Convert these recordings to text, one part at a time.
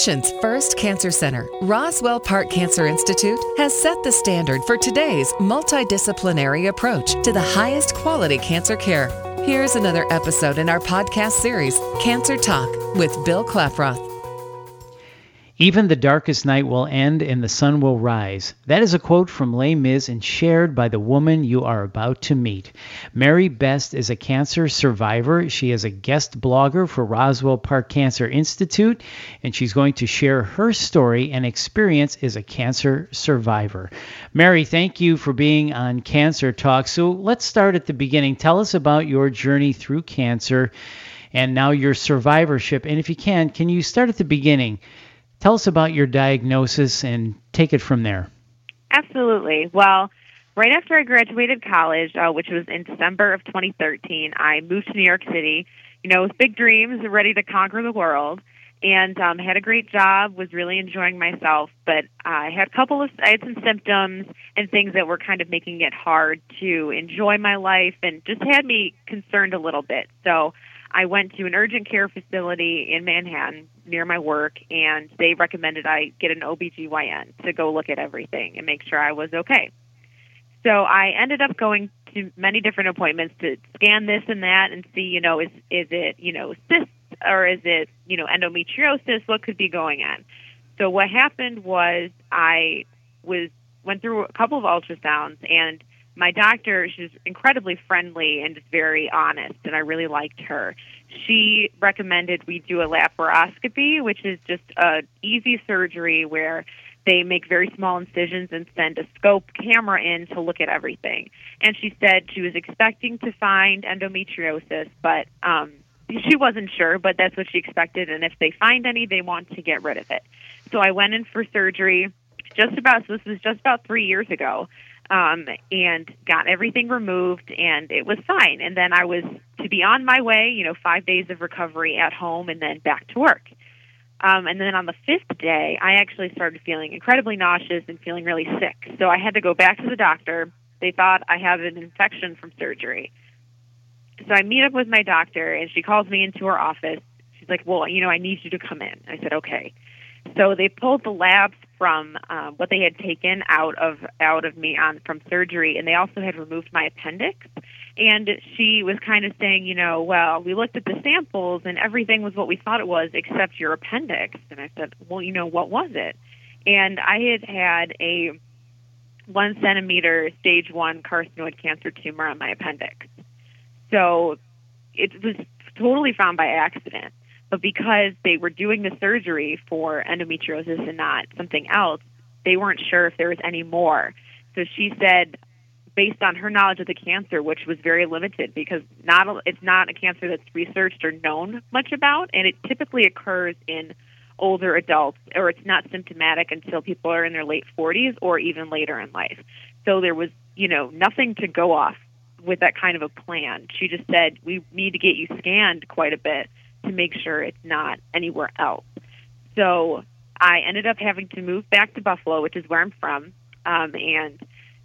nation's first cancer center, Roswell Park Cancer Institute has set the standard for today's multidisciplinary approach to the highest quality cancer care. Here's another episode in our podcast series, Cancer Talk, with Bill Klaproth. Even the darkest night will end and the sun will rise. That is a quote from Les Mis and shared by the woman you are about to meet. Mary Best is a cancer survivor. She is a guest blogger for Roswell Park Cancer Institute, and she's going to share her story and experience as a cancer survivor. Mary, thank you for being on Cancer Talk. So let's start at the beginning. Tell us about your journey through cancer and now your survivorship. And if you can, can you start at the beginning? Tell us about your diagnosis and take it from there. Absolutely. Well, right after I graduated college, uh, which was in December of 2013, I moved to New York City, you know, with big dreams, ready to conquer the world. And um, had a great job, was really enjoying myself, but I had a couple of, I had some symptoms and things that were kind of making it hard to enjoy my life and just had me concerned a little bit. So I went to an urgent care facility in Manhattan near my work, and they recommended I get an OBGYN to go look at everything and make sure I was okay. So I ended up going to many different appointments to scan this and that and see, you know, is is it, you know, cysts or is it, you know, endometriosis? What could be going on? So what happened was I was went through a couple of ultrasounds and my doctor, she's incredibly friendly and just very honest, and I really liked her. She recommended we do a laparoscopy, which is just a easy surgery where they make very small incisions and send a scope camera in to look at everything. And she said she was expecting to find endometriosis, but um, she wasn't sure, but that's what she expected. And if they find any, they want to get rid of it. So I went in for surgery just about, so this was just about three years ago um, and got everything removed, and it was fine. And then I was to be on my way, you know, five days of recovery at home, and then back to work. Um, and then on the fifth day, I actually started feeling incredibly nauseous and feeling really sick. So I had to go back to the doctor. They thought I had an infection from surgery. So I meet up with my doctor, and she calls me into her office. She's like, "Well, you know, I need you to come in." I said, "Okay." So they pulled the labs from um, what they had taken out of out of me on from surgery, and they also had removed my appendix. And she was kind of saying, you know, well, we looked at the samples and everything was what we thought it was, except your appendix. And I said, well, you know, what was it? And I had had a one centimeter stage one carcinoid cancer tumor on my appendix. So it was totally found by accident. But because they were doing the surgery for endometriosis and not something else, they weren't sure if there was any more. So she said, based on her knowledge of the cancer, which was very limited because not a, it's not a cancer that's researched or known much about, and it typically occurs in older adults, or it's not symptomatic until people are in their late 40s or even later in life. So there was, you know, nothing to go off with that kind of a plan. She just said, we need to get you scanned quite a bit to make sure it's not anywhere else. So I ended up having to move back to Buffalo, which is where I'm from. Um, and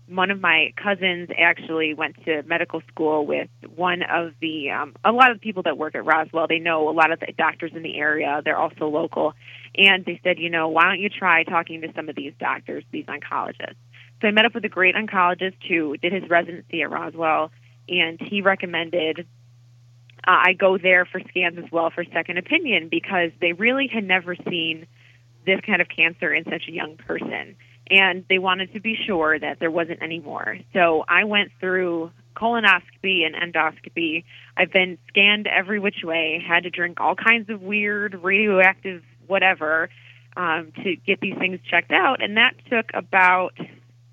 one of my cousins actually went to medical school with one of the um, a lot of the people that work at Roswell. They know a lot of the doctors in the area. They're also local, and they said, you know, why don't you try talking to some of these doctors, these oncologists? So I met up with a great oncologist who did his residency at Roswell, and he recommended uh, I go there for scans as well for second opinion because they really had never seen this kind of cancer in such a young person. And they wanted to be sure that there wasn't any more. So I went through colonoscopy and endoscopy. I've been scanned every which way, had to drink all kinds of weird radioactive whatever um, to get these things checked out. And that took about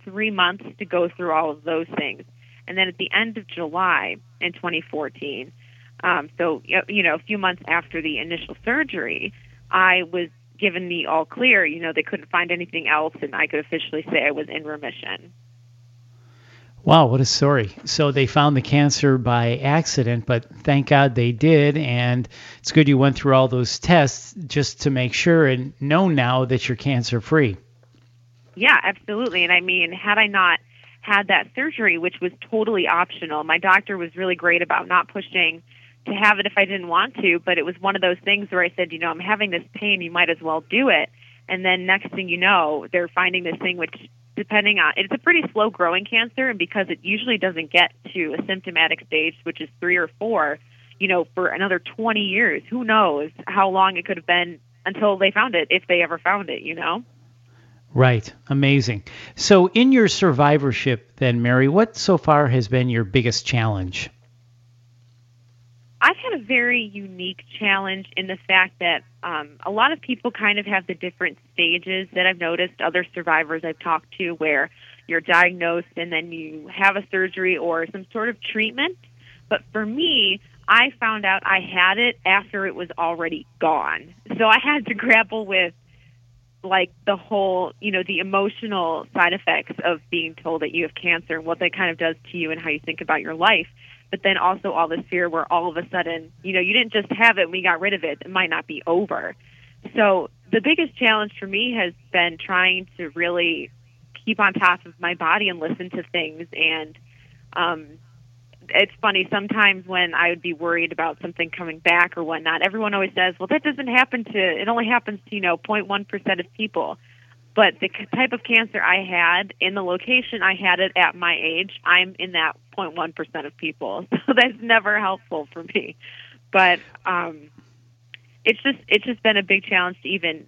three months to go through all of those things. And then at the end of July in 2014, um, so, you know, a few months after the initial surgery, I was given the all clear. You know, they couldn't find anything else, and I could officially say I was in remission. Wow, what a story. So they found the cancer by accident, but thank God they did. And it's good you went through all those tests just to make sure and know now that you're cancer free. Yeah, absolutely. And I mean, had I not had that surgery, which was totally optional, my doctor was really great about not pushing to have it if I didn't want to, but it was one of those things where I said, you know, I'm having this pain, you might as well do it. And then next thing you know, they're finding this thing which depending on it's a pretty slow growing cancer and because it usually doesn't get to a symptomatic stage which is 3 or 4, you know, for another 20 years. Who knows how long it could have been until they found it if they ever found it, you know? Right. Amazing. So, in your survivorship, then, Mary, what so far has been your biggest challenge? I've had a very unique challenge in the fact that um, a lot of people kind of have the different stages that I've noticed other survivors I've talked to where you're diagnosed and then you have a surgery or some sort of treatment. But for me, I found out I had it after it was already gone. So I had to grapple with like the whole, you know, the emotional side effects of being told that you have cancer and what that kind of does to you and how you think about your life but then also all this fear where all of a sudden, you know, you didn't just have it and we got rid of it. It might not be over. So the biggest challenge for me has been trying to really keep on top of my body and listen to things. And um, it's funny sometimes when I would be worried about something coming back or whatnot. Everyone always says, "Well, that doesn't happen to. It only happens to you know 0.1 percent of people." But the type of cancer I had in the location I had it at my age, I'm in that 0.1% of people. So that's never helpful for me. But um it's just it's just been a big challenge to even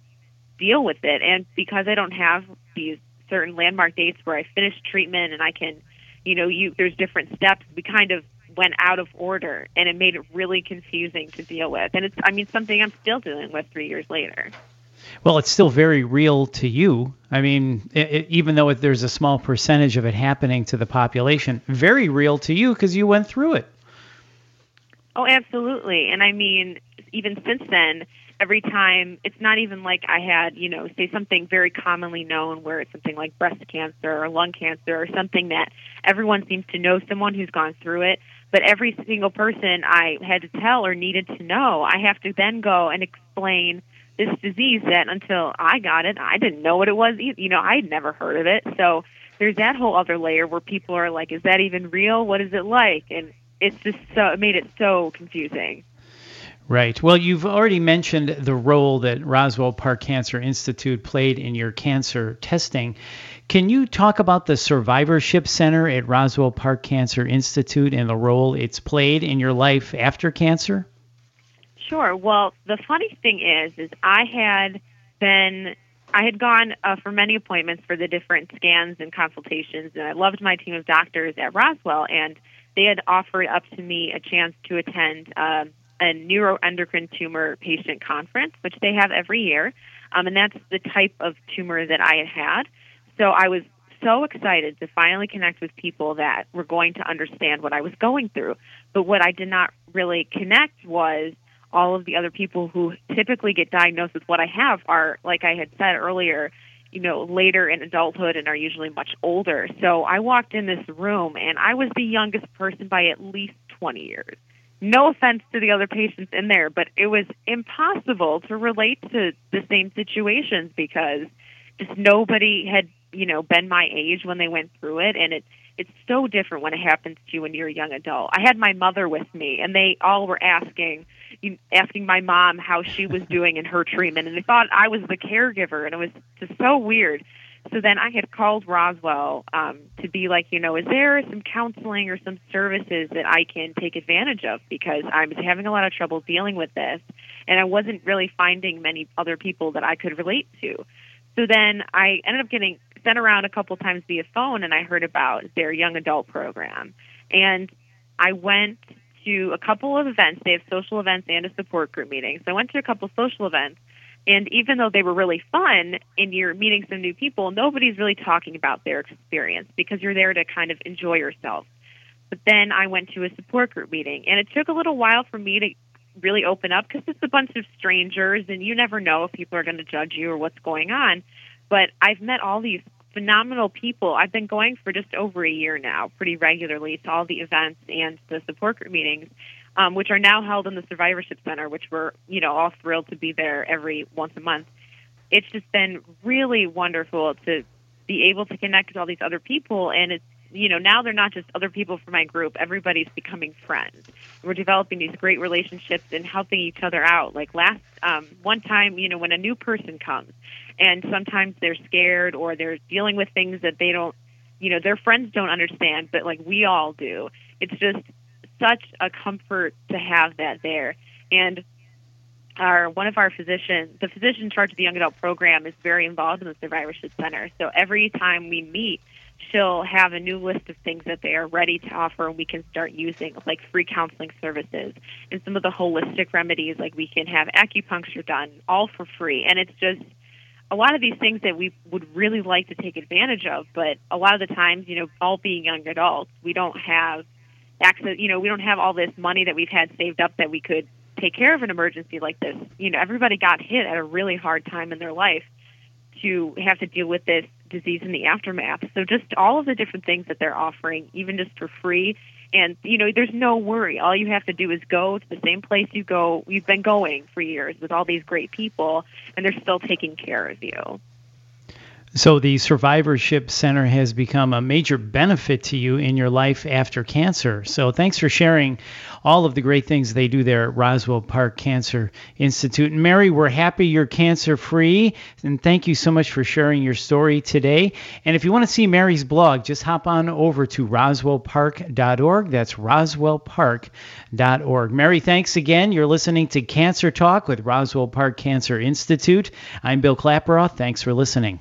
deal with it and because I don't have these certain landmark dates where I finish treatment and I can you know, you there's different steps. We kind of went out of order and it made it really confusing to deal with. And it's I mean something I'm still dealing with 3 years later. Well, it's still very real to you. I mean, it, it, even though it, there's a small percentage of it happening to the population, very real to you because you went through it. Oh, absolutely. And I mean, even since then, every time, it's not even like I had, you know, say something very commonly known where it's something like breast cancer or lung cancer or something that everyone seems to know someone who's gone through it. But every single person I had to tell or needed to know, I have to then go and explain this disease that until I got it, I didn't know what it was. You know, I'd never heard of it. So there's that whole other layer where people are like, "Is that even real? What is it like?" And it's just so it made it so confusing. Right. Well, you've already mentioned the role that Roswell Park Cancer Institute played in your cancer testing. Can you talk about the Survivorship Center at Roswell Park Cancer Institute and the role it's played in your life after cancer? Sure. Well, the funny thing is, is I had been, I had gone uh, for many appointments for the different scans and consultations, and I loved my team of doctors at Roswell, and they had offered up to me a chance to attend uh, a neuroendocrine tumor patient conference, which they have every year, um, and that's the type of tumor that I had had. So I was so excited to finally connect with people that were going to understand what I was going through. But what I did not really connect was all of the other people who typically get diagnosed with what I have are, like I had said earlier, you know, later in adulthood and are usually much older. So I walked in this room and I was the youngest person by at least 20 years. No offense to the other patients in there, but it was impossible to relate to the same situations because just nobody had, you know, been my age when they went through it and it it's so different when it happens to you when you're a young adult. I had my mother with me and they all were asking, asking my mom how she was doing in her treatment, and they thought I was the caregiver, and it was just so weird. So then I had called Roswell um, to be like, you know, is there some counseling or some services that I can take advantage of because I was having a lot of trouble dealing with this, and I wasn't really finding many other people that I could relate to. So then I ended up getting sent around a couple times via phone, and I heard about their young adult program, and I went to a couple of events. They have social events and a support group meeting. So I went to a couple social events. And even though they were really fun and you're meeting some new people, nobody's really talking about their experience because you're there to kind of enjoy yourself. But then I went to a support group meeting, and it took a little while for me to really open up because it's a bunch of strangers, and you never know if people are going to judge you or what's going on. But I've met all these phenomenal people. I've been going for just over a year now, pretty regularly to all the events and the support group meetings, um, which are now held in the Survivorship Center, which we're you know all thrilled to be there every once a month. It's just been really wonderful to be able to connect with all these other people, and it's you know, now they're not just other people from my group. Everybody's becoming friends. We're developing these great relationships and helping each other out. Like last um, one time, you know, when a new person comes, and sometimes they're scared or they're dealing with things that they don't, you know, their friends don't understand, but like we all do. It's just such a comfort to have that there. And our one of our physicians, the physician in charge of the young adult program, is very involved in the survivorship center. So every time we meet, she'll have a new list of things that they are ready to offer and we can start using like free counseling services and some of the holistic remedies like we can have acupuncture done all for free. And it's just a lot of these things that we would really like to take advantage of but a lot of the times you know all being young adults we don't have access you know we don't have all this money that we've had saved up that we could take care of an emergency like this. You know everybody got hit at a really hard time in their life to have to deal with this disease in the aftermath. So just all of the different things that they're offering, even just for free. And you know, there's no worry. All you have to do is go to the same place you go. You've been going for years with all these great people, and they're still taking care of you. So the Survivorship Center has become a major benefit to you in your life after cancer. So thanks for sharing all of the great things they do there at Roswell Park Cancer Institute. And Mary, we're happy you're cancer free. And thank you so much for sharing your story today. And if you want to see Mary's blog, just hop on over to roswellpark.org. That's roswellpark.org. Mary, thanks again. You're listening to Cancer Talk with Roswell Park Cancer Institute. I'm Bill Klaproth. Thanks for listening.